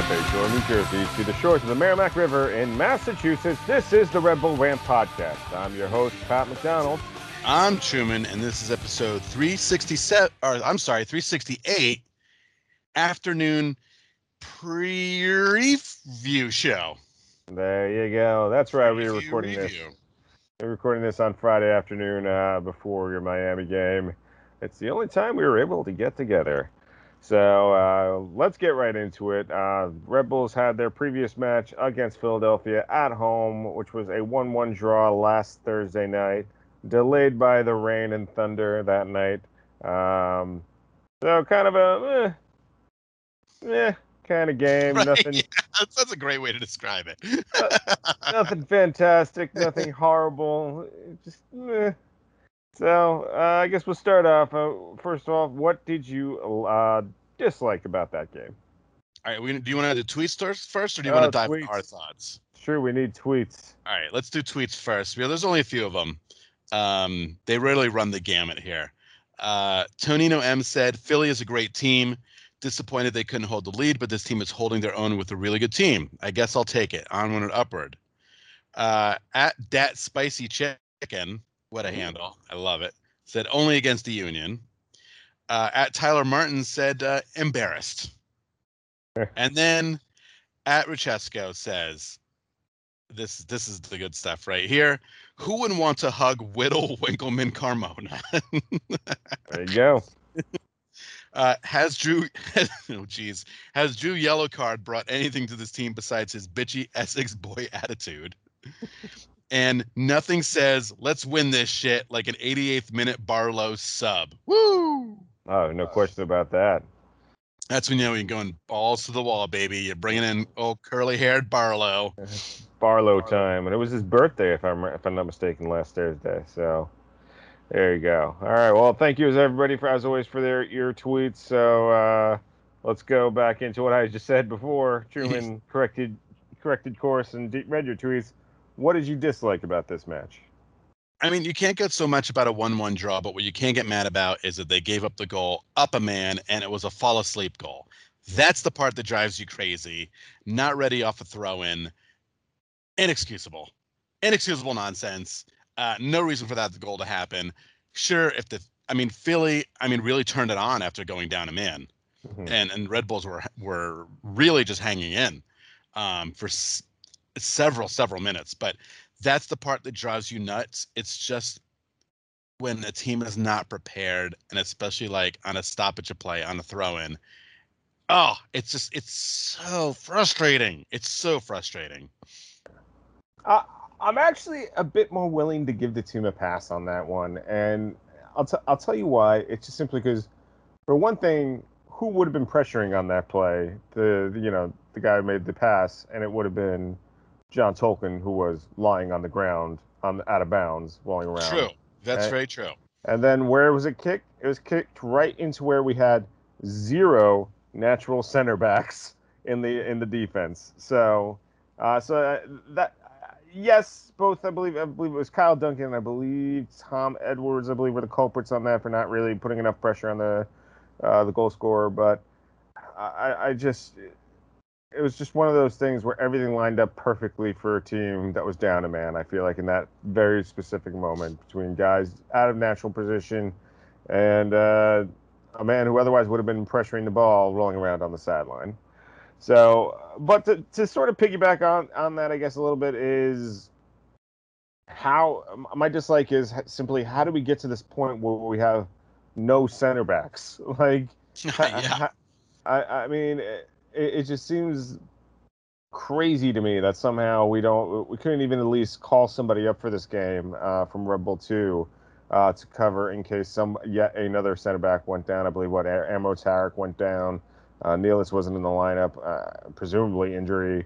the Bayshore, New Jersey, to the shores of the Merrimack River in Massachusetts, this is the Rebel Rant Podcast. I'm your host, Pat McDonald. I'm Truman, and this is episode 367, or I'm sorry, 368, afternoon preview show. There you go. That's right. We are recording this. We're recording this on Friday afternoon uh, before your Miami game. It's the only time we were able to get together. So uh, let's get right into it. Uh, Red Bulls had their previous match against Philadelphia at home, which was a 1 1 draw last Thursday night, delayed by the rain and thunder that night. Um, so kind of a eh, eh kind of game. Right. Nothing. Yeah, that's, a great way to describe it. nothing fantastic, nothing horrible. Just eh. So uh, I guess we'll start off. Uh, first of all, what did you uh, dislike about that game? All right, we, do you want to do tweets first, or do you want to dive into our thoughts? Sure, we need tweets. All right, let's do tweets first. Yeah, there's only a few of them. Um, they really run the gamut here. Uh, Tonino M said Philly is a great team. Disappointed they couldn't hold the lead, but this team is holding their own with a really good team. I guess I'll take it. Onward and upward. Uh, at Dat Spicy Chicken what a handle. I love it. Said only against the Union. Uh, at Tyler Martin said uh, embarrassed. and then at Richesco says, this this is the good stuff right here. Who wouldn't want to hug Whittle, Wikelman, Carmona? there you go. Uh, has Drew, oh geez, has Dru Yearwood brought anything to this team besides his bitchy Essex boy attitude? And nothing says let's win this shit like an 88th minute Barlow sub. Woo! Oh, no question about that. That's when you know you're going balls to the wall, baby. You're bringing in old curly-haired Barlow. Barlow time, and it was his birthday, if I'm if I'm not mistaken, last Thursday. So there you go. All right. Well, thank you as everybody for as always for their your tweets. So uh, let's go back into what I just said before. Truman corrected corrected course and read your tweets. What did you dislike about this match? I mean, you can't get so much about a 1 1 draw, but what you can't get mad about is that they gave up the goal up a man and it was a fall asleep goal. That's the part that drives you crazy. Not ready off a throw in. Inexcusable. Inexcusable nonsense. Uh, no reason for that goal to happen. Sure, if the, I mean, Philly, I mean, really turned it on after going down a man. Mm-hmm. And, and Red Bulls were were really just hanging in um, for several several minutes but that's the part that drives you nuts. It's just when a team is not prepared and especially like on a stoppage of play on a throw in oh it's just it's so frustrating. It's so frustrating. Uh, i'm actually a bit more willing to give the team a pass on that one and i'll, t- I'll tell you why. It's just simply because for one thing who would have been pressuring on that play? The you know the guy who made the pass and it would have been John Tolkien, who was lying on the ground on out of bounds, rolling around. True, that's and, very true. And then where was it kicked? It was kicked right into where we had zero natural center backs in the in the defense. So, uh, so uh, that yes, both I believe I believe it was Kyle Duncan, I believe Tom Edwards, I believe were the culprits on that for not really putting enough pressure on the uh, the goal scorer. But I, I just it was just one of those things where everything lined up perfectly for a team that was down a man. I feel like in that very specific moment between guys out of natural position and uh, a man who otherwise would have been pressuring the ball rolling around on the sideline. So, but to, to sort of piggyback on, on that, I guess a little bit is how my dislike is simply how do we get to this point where we have no center backs? Like, yeah. I, I mean, it, it just seems crazy to me that somehow we don't we couldn't even at least call somebody up for this game uh, from Red Bull Two uh, to cover in case some yet another center back went down. I believe what Amro Tarek went down. Uh, Nealis wasn't in the lineup, uh, presumably injury.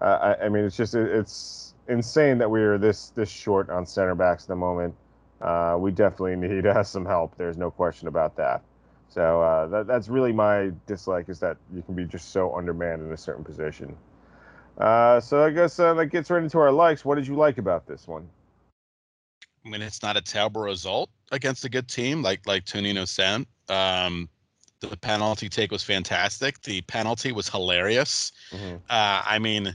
Uh, I, I, mean, it's just it, it's insane that we are this this short on center backs at the moment. Uh, we definitely need uh, some help. There's no question about that. So uh, that, that's really my dislike is that you can be just so undermanned in a certain position. Uh, so I guess uh, that gets right into our likes. What did you like about this one? I mean, it's not a terrible result against a good team like like Tonino said. Um, The penalty take was fantastic. The penalty was hilarious. Mhm. Uh, I mean,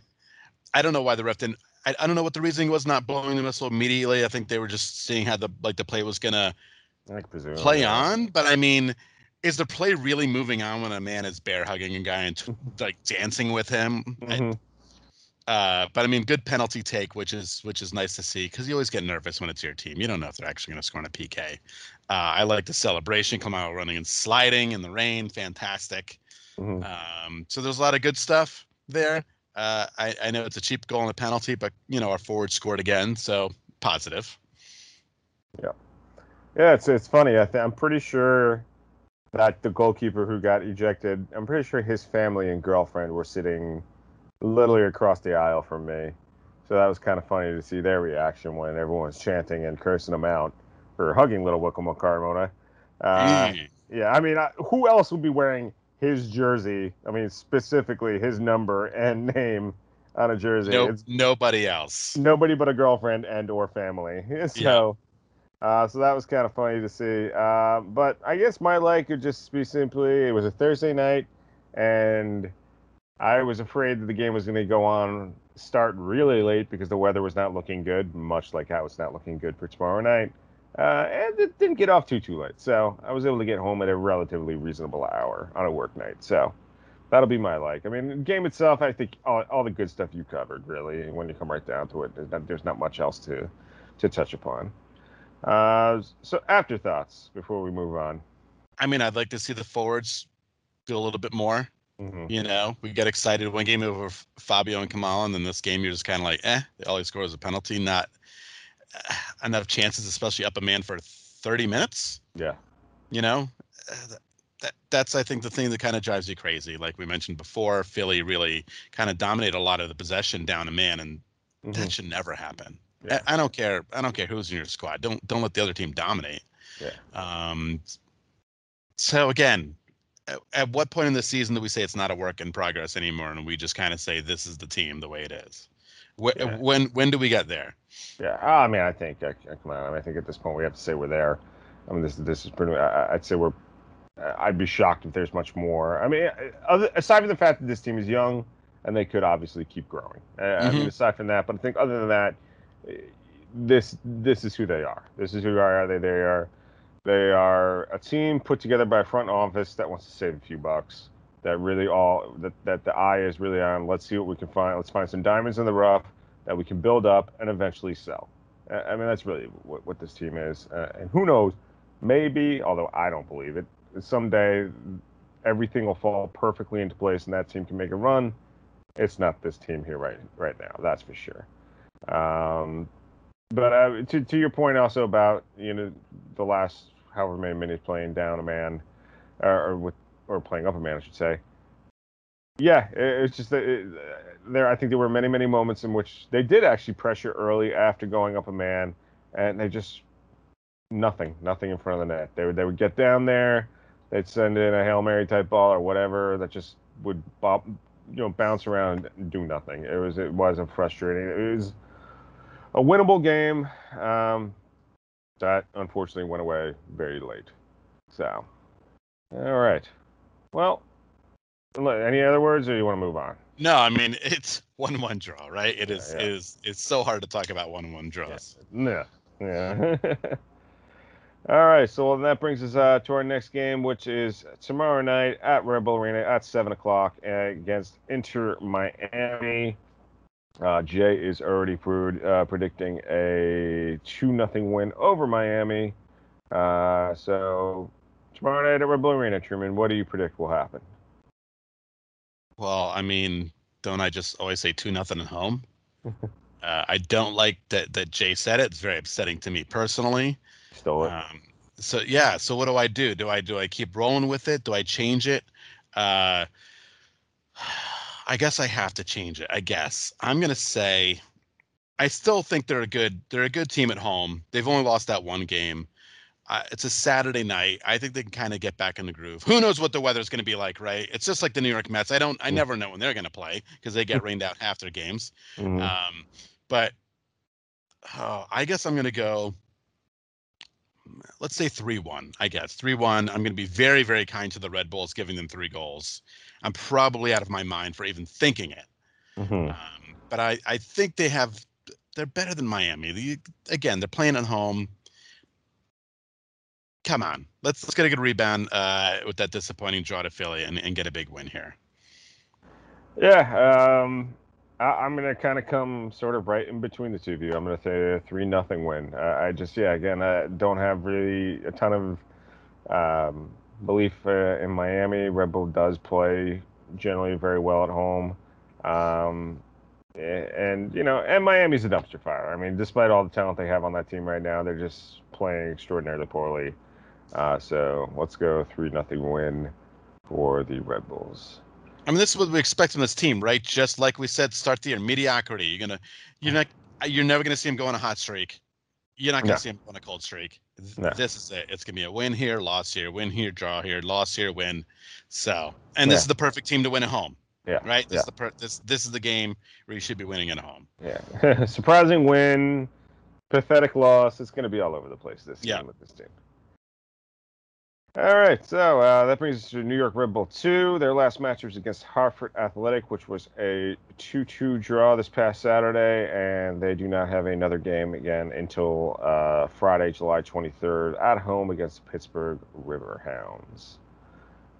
I don't know why the ref didn't. I, I don't know what the reasoning was not blowing the whistle immediately. I think they were just seeing how the like the play was gonna play on. But I mean, is the play really moving on when a man is bear hugging a guy and like dancing with him? Mhm. Uh, but I mean, good penalty take, which is which is nice to see because you always get nervous when it's your team. You don't know if they're actually going to score on a PK. Uh, I like the celebration, come out running and sliding in the rain, fantastic. Mhm. Um, so there's a lot of good stuff there. Uh, I, I know it's a cheap goal and a penalty, but you know our forward scored again, so positive. Yeah, yeah, it's it's funny. I th- I'm pretty sure that the goalkeeper who got ejected, I'm pretty sure his family and girlfriend were sitting literally across the aisle from me. So that was kind of funny to see their reaction when everyone's chanting and cursing him out for hugging little Wikelman Carmona. Uh, Mm. yeah, I mean, I, who else would be wearing his jersey? I mean, specifically his number and name on a jersey. no, It's nobody else. nobody but a girlfriend and or family. So, uh, so that was kind of funny to see. Uh, but I guess my like would just be simply it was a Thursday night, and I was afraid that the game was going to go on start really late because the weather was not looking good, much like how it's not looking good for tomorrow night. Uh, and it didn't get off too too late, so I was able to get home at a relatively reasonable hour on a work night. So that'll be my like. I mean, the game itself, I think all, all the good stuff you covered really. When you come right down to it, there's not, there's not much else to to touch upon. Uh, so afterthoughts before we move on. I mean, I'd like to see the forwards do a little bit more. Mhm. You know, we get excited one game over Fabio and Klimala, and then this game you're just kind of like, eh, all he scored was a penalty, not uh, enough chances, especially up a man for 30 minutes. Yeah. You know, Uh, that, that that's I think the thing that kind of drives you crazy. Like we mentioned before, Philly really kind of dominated a lot of the possession down a man, and Mhm. that should never happen. Yeah. I, I don't care. I don't care who's in your squad. Don't don't let the other team dominate. Yeah. Um. So again, at, at what point in the season do we say it's not a work in progress anymore, and we just kind of say this is the team the way it is? Wh- Yeah. When when do we get there? Yeah, I mean, I think, I, come on, I, mean, I think at this point we have to say we're there. I mean, this this is pretty. I, I'd say we're. I'd be shocked if there's much more. I mean, other, aside from the fact that this team is young and they could obviously keep growing. I, I mean, Mhm. aside from that, but I think other than that, this this is who they are. This is who they are. They they are they are a team put together by a front office that wants to save a few bucks. That really all that that the eye is really on. Let's see what we can find. Let's find some diamonds in the rough that we can build up and eventually sell. I mean, that's really what, what this team is. Uh, and who knows? Maybe, although I don't believe it, someday everything will fall perfectly into place and that team can make a run. It's not this team here right right now. That's for sure. Um, but uh, to to your point also about you know the last however many minutes playing down a man, or, with or playing up a man, I should say. Yeah, it, it's just that it, there. I think there were many many moments in which they did actually pressure early after going up a man, and they just nothing, nothing in front of the net. They would they would get down there, they'd send in a hail mary type ball or whatever that just would bop, you know, bounce around and do nothing. It was it was frustrating. It was a winnable game um, that unfortunately went away very late. So, all right. Well, any other words, or you want to move on? No, I mean it's one one draw, right? It is yeah. it is it's so hard to talk about one one draws. Yeah. Yeah. All right. So that brings us uh, to our next game, which is tomorrow night at Red Bull Arena at seven o'clock against Inter Miami. Uh, Jay is already pred- uh, predicting a two nothing win over Miami. Uh, so tomorrow night at Red Bull Arena, Truman, what do you predict will happen? Well, I mean, don't I just always say two nothing at home? uh, I don't like that that Jay said it. It's very upsetting to me personally. Stole it. Um, so yeah, so what do I do? Do I do I keep rolling with it? Do I change it? I guess I have to change it. I guess I'm gonna say I still think they're a good they're a good team at home. They've only lost that one game. Uh, it's a Saturday night. I think they can kind of get back in the groove. Who knows what the weather's going to be like, right? It's just like the New York Mets. I don't. I Mm. never know when they're going to play because they get rained out half their games. Mhm. Um, but oh, I guess I'm gonna go. let's say 3-1, I guess. 3-1. I'm going to be very, very kind to the Red Bulls, giving them three goals. I'm probably out of my mind for even thinking it. Mhm. Um, but I, I think they have they're better than Miami. The, again, they're playing at home. Come on, let's let's get a good rebound uh, with that disappointing draw to Philly and, and get a big win here. Yeah, um, I, I'm gonna kind of come sort of right in between the two of you. I'm gonna say a three nothing win. Uh, I just yeah, again, I don't have really a ton of um, belief uh, in Miami. Red Bull does play generally very well at home, um, and you know, and Miami's a dumpster fire. I mean, despite all the talent they have on that team right now, they're just playing extraordinarily poorly. Uh, so let's go three nothing win for the Red Bulls. I mean, this is what we expect from this team, right? Just like we said, start the year mediocrity. You're gonna, you're not, you're never gonna see him go on a hot streak. You're not gonna see him go on a cold streak. No. This is it. It's gonna be a win here, loss here, win here, draw here, loss here, win. So, and this is the perfect team to win at home, Yeah. right? This Yeah. is the per- this this is the game where you should be winning at home. Yeah. Surprising win, pathetic loss. It's going to be all over the place this Yeah. game with this team. All right, so uh, that brings us to New York Red Bull 2. Their last match was against Hartford Athletic, which was a 2 2 draw this past Saturday, and they do not have another game again until uh, Friday, July 23rd, at home against the Pittsburgh Riverhounds.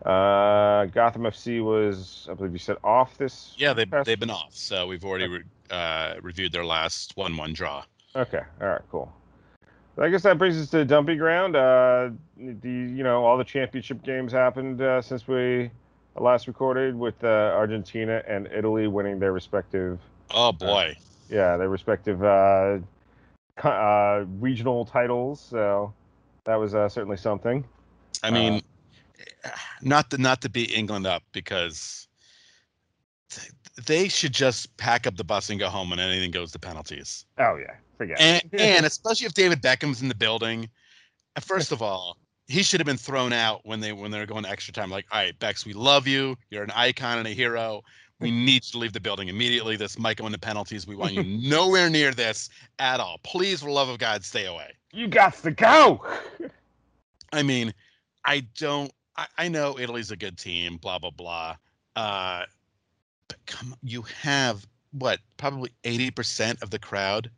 Uh, Gotham FC was, I believe you said, off this. Yeah, they past- they've been off, so we've already re- uh, reviewed their last one-one draw. Okay. All right. Cool. I guess that brings us to dumpy ground. Uh, the you know all the championship games happened uh, since we last recorded, with uh, Argentina and Italy winning their respective Oh boy, yeah their respective uh, uh, regional titles. So that was uh, certainly something. I mean, not to not to beat England up because they should just pack up the bus and go home when anything goes to penalties. Oh yeah, forget. And and especially if David Beckham's in the building, uh, first of all, he should have been thrown out when they when they were going to extra time. Like, all right, Bex, we love you. You're an icon and a hero. We need you to leave the building immediately. This might go into penalties. We want you nowhere near this at all. Please, for the love of God, stay away. you got to go. I mean, I don't. I, I know Italy's a good team. Blah blah blah. Uh, but come, you have what? Probably eighty percent of the crowd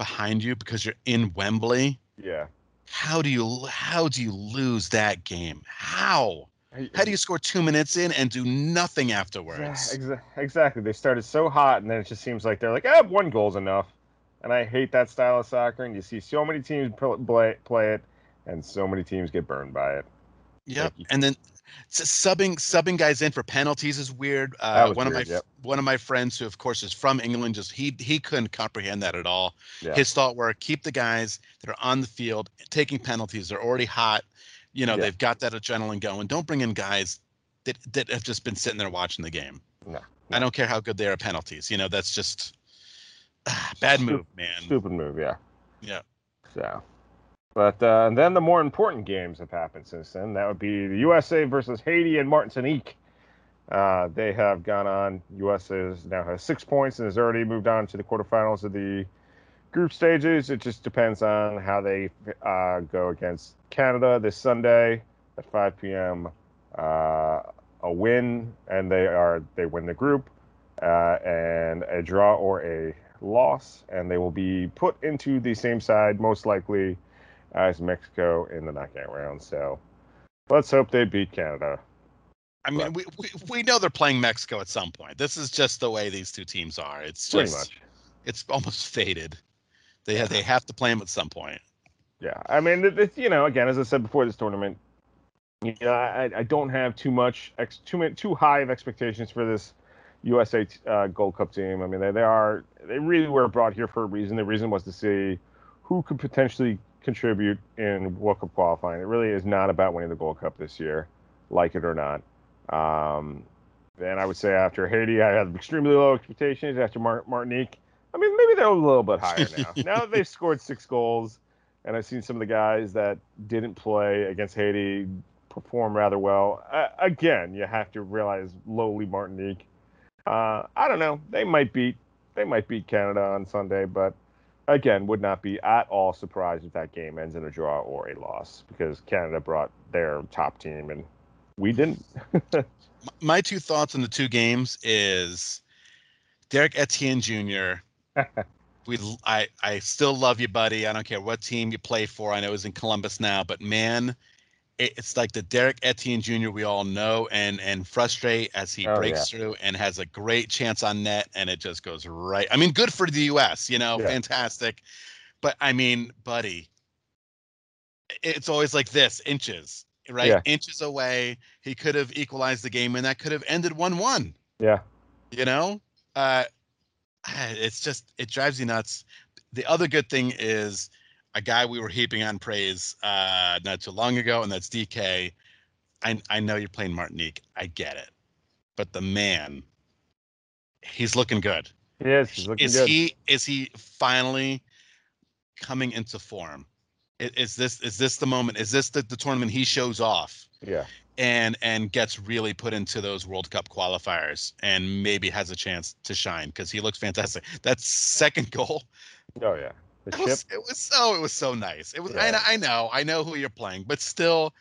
behind you because you're in Wembley. yeah. How do you how do you lose that game? How? How do you score two minutes in and do nothing afterwards? Exa- exactly. They started so hot, and then it just seems like they're like, ah, one goal's enough. And I hate that style of soccer. And you see so many teams play, play it, and so many teams get burned by it. Yep. you. And then subbing subbing guys in for penalties is weird. Uh, one of my yep. one of my friends who of course is from England just he he couldn't comprehend that at all. Yeah. His thought were keep the guys that are on the field taking penalties. They're already hot. You know, Yeah. they've got that adrenaline going. Don't bring in guys that that have just been sitting there watching the game. No, I don't care how good they are at penalties. You know, that's just ah, bad move, man. Stupid move, yeah. Yeah. So, but uh, and then the more important games have happened since then. That would be the USA versus Haiti and Martinique. Uh, they have gone on. USA now has six points and has already moved on to the quarterfinals of the group stages. It just depends on how they uh, go against Canada this Sunday at 5 p.m. Uh, a win and they are they win the group, uh, and a draw or a loss, and they will be put into the same side most likely as Mexico in the knockout round. So let's hope they beat Canada. I mean, we, we we know they're playing Mexico at some point. This is just the way these two teams are. It's Pretty just much. it's almost fated. They have, they have to play them at some point. Yeah, I mean, it's, you know, again, as I said before this tournament, you know, I, I don't have too much, ex, too too high of expectations for this USA uh, Gold Cup team. I mean, they, they are, they really were brought here for a reason. The reason was to see who could potentially contribute in World Cup qualifying. It really is not about winning the Gold Cup this year, like it or not. Um, and I would say after Haiti, I had extremely low expectations. After Mar- Martinique, I mean, maybe they're a little bit higher now. now that they've scored six goals, and I've seen some of the guys that didn't play against Haiti perform rather well. Uh, again, you have to realize lowly Martinique. Uh, I don't know. They might beat they might beat Canada on Sunday, but again, would not be at all surprised if that game ends in a draw or a loss because Canada brought their top team and we didn't. My two thoughts on the two games is Derek Etienne Jr. we I I still love you, buddy. I don't care what team you play for. I know he's in Columbus now, but man, it's like the Derek Etienne Jr. we all know and and frustrate as he oh, breaks yeah. through and has a great chance on net and it just goes right. I mean, good for the U.S. You know, yeah. fantastic. But I mean, buddy, it's always like this inches, right? Yeah. Inches away. He could have equalized the game and that could have ended one-one. Yeah. You know, uh, it's just it drives you nuts. The other good thing is a guy we were heaping on praise uh, not too long ago, and that's DK. I I know you're playing Martinique. I get it, but the man, he's looking good. He is. He's looking is good. he is he finally coming into form? Is, is this is this the moment? Is this the, the tournament he shows off? Yeah. And and gets really put into those World Cup qualifiers and maybe has a chance to shine because he looks fantastic. That second goal. Oh yeah. The it ship. Was, it was so it was so nice. It was. Yeah. I, I know. I know who you're playing, but still,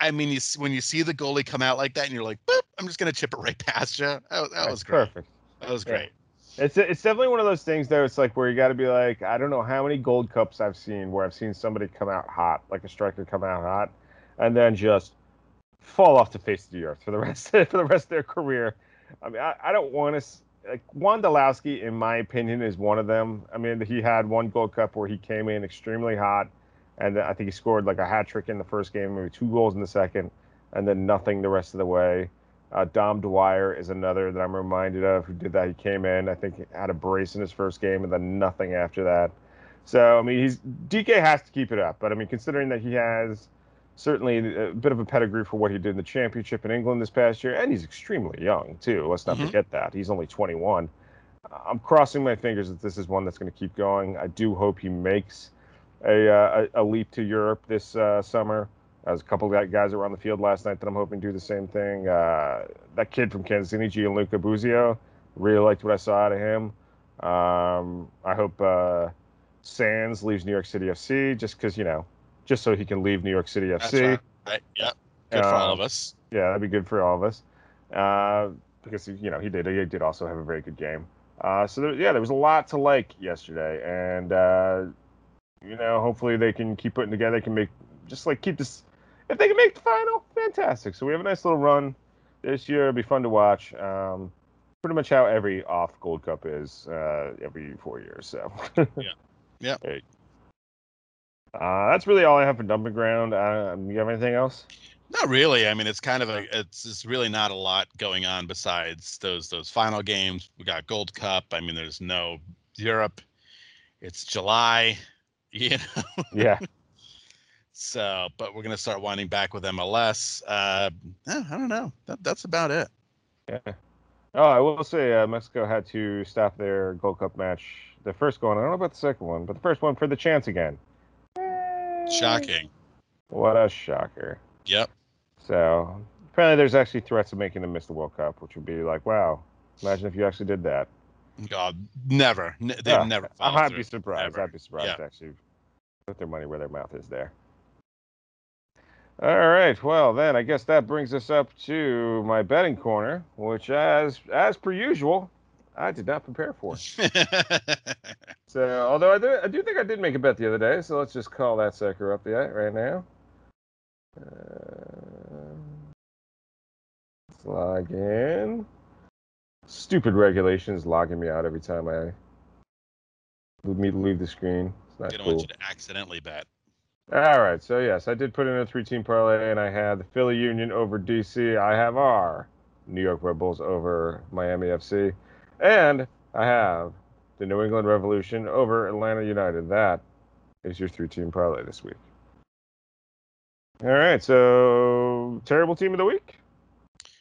I mean, you when you see the goalie come out like that, and you're like, Boop, I'm just gonna chip it right past you. That, that was great. Perfect. That was great. Yeah. It's it's definitely one of those things though. It's like where you got to be like, I don't know how many Gold Cups I've seen where I've seen somebody come out hot, like a striker come out hot, and then just fall off the face of the earth for the rest for the rest of their career. I mean, I, I don't want to like Wondolowski, in my opinion, is one of them. I mean, he had one Gold Cup where he came in extremely hot, and I think he scored like a hat trick in the first game, maybe two goals in the second, and then nothing the rest of the way. Uh, Dom Dwyer is another that I'm reminded of who did that. He came in, I think, had a brace in his first game, and then nothing after that. So I mean, he's DK has to keep it up, but I mean, considering that he has certainly a bit of a pedigree for what he did in the championship in England this past year, and he's extremely young too. Let's not mm-hmm. forget that he's only 21. I'm crossing my fingers that this is one that's going to keep going. I do hope he makes a uh, a, leap to Europe this uh, summer. There's a couple of guys that were on the field last night that I'm hoping do the same thing. Uh, that kid from Kansas City, Gianluca Busio, really liked what I saw out of him. Um, I hope uh, Sands leaves New York City FC just because you know just so he can leave New York City FC. Right. right. Yeah. Good for all of um, us. Yeah, that'd be good for all of us. Uh, because you know he did he did also have a very good game. Uh, so there, yeah, there was a lot to like yesterday, and uh, you know hopefully they can keep putting together. Can make just like keep this. If they can make the final, fantastic. So we have a nice little run this year. It'll be fun to watch. Um, pretty much how every off Gold Cup is uh, every four years. So yeah, yeah. Hey. Uh, that's really all I have for dumping ground. Uh, you have anything else? Not really. I mean, it's kind of a it's, it's really not a lot going on besides those those final games. We got Gold Cup. I mean, there's no Europe. It's July, you know. Yeah. so, but we're gonna start winding back with MLS. Uh, I don't know. That, that's about it. Yeah. Oh, I will say uh, Mexico had to stop their Gold Cup match. The first one. I don't know about the second one, but the first one for the chance again. Shocking. What a shocker. Yep. So apparently, there's actually threats of making them miss the World Cup, which would be like, wow, imagine if you actually did that. God, never. N- they've uh, never. I'd be surprised. Ever. I'd be surprised yeah. to actually put their money where their mouth is there. All right. Well, then I guess that brings us up to my betting corner, which, as as per usual, I did not prepare for. so, although I do, I do think I did make a bet the other day, so let's just call that sucker up yet right now. Uh, let's log in. Stupid regulations logging me out every time I leave me leave the screen. It's not they don't cool. want you to accidentally bet. All right, so yes, I did put in a three-team parlay, and I had the Philly Union over DC. I have our New York Red Bulls over Miami FC. And I have the New England Revolution over Atlanta United. That is your three team parlay this week. All right. So, terrible team of the week?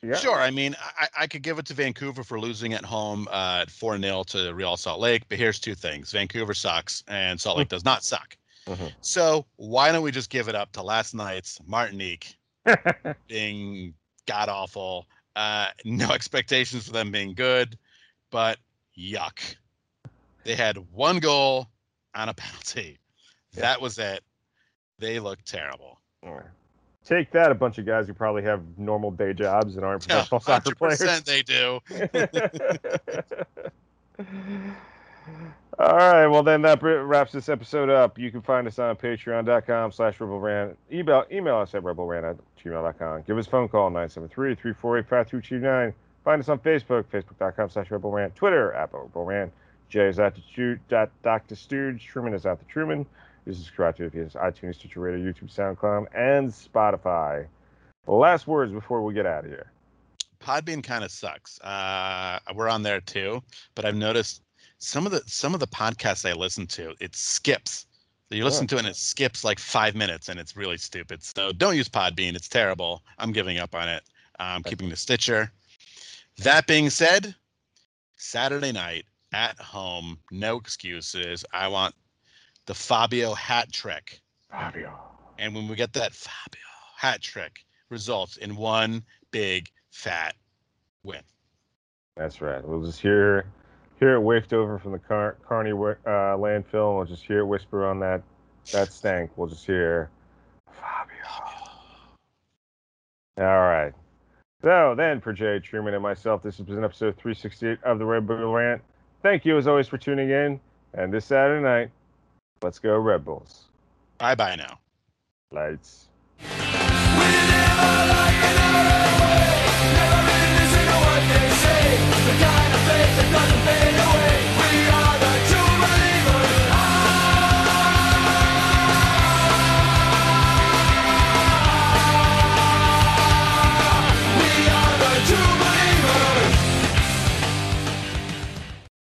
Yeah. Sure. I mean, I, I could give it to Vancouver for losing at home uh, at 4 0 to Real Salt Lake. But here's two things Vancouver sucks, and Salt Lake does not suck. Mm-hmm. So, why don't we just give it up to last night's Martinique being god awful? Uh, no expectations for them being good but yuck. They had one goal on a penalty. Yeah. That was it. They looked terrible. Yeah. Take that, a bunch of guys who probably have normal day jobs and aren't Yeah, professional soccer players. 100% they do. All right, well then that wraps this episode up. You can find us on patreon.com slash rebelrant. Email, email us at rebelrant at gmail.com. Give us a phone call, 973-348-5229. Find us on Facebook, facebook.com slash Rebel Rant, Twitter, at Rebel Rant. Jay is at the Stu- dot- Dr. Stooge. Truman is at the Truman. This is to via iTunes, Stitcher Radio, YouTube, SoundCloud, and Spotify. Last words before we get out of here. Podbean kind of sucks. Uh, we're on there too, but I've noticed some of the some of the podcasts I listen to, it skips. So you listen to it and it skips like five minutes, and it's really stupid. So don't use Podbean; it's terrible. I'm giving up on it. I'm keeping the Stitcher. That being said, Saturday night at home, no excuses. I want the Fabio hat trick. Fabio. And when we get that Fabio hat trick, results in one big fat win. That's right. We'll just hear hear it whiffed over from the Car- Kearny uh, landfill. We'll just hear it whisper on that that stank. We'll just hear Fabio. All right. So then, for Jay Truman and myself, this has been episode 368 of the Rebel Rant. Thank you as always for tuning in. And this Saturday night, let's go Red Bulls. Bye bye now. Lights.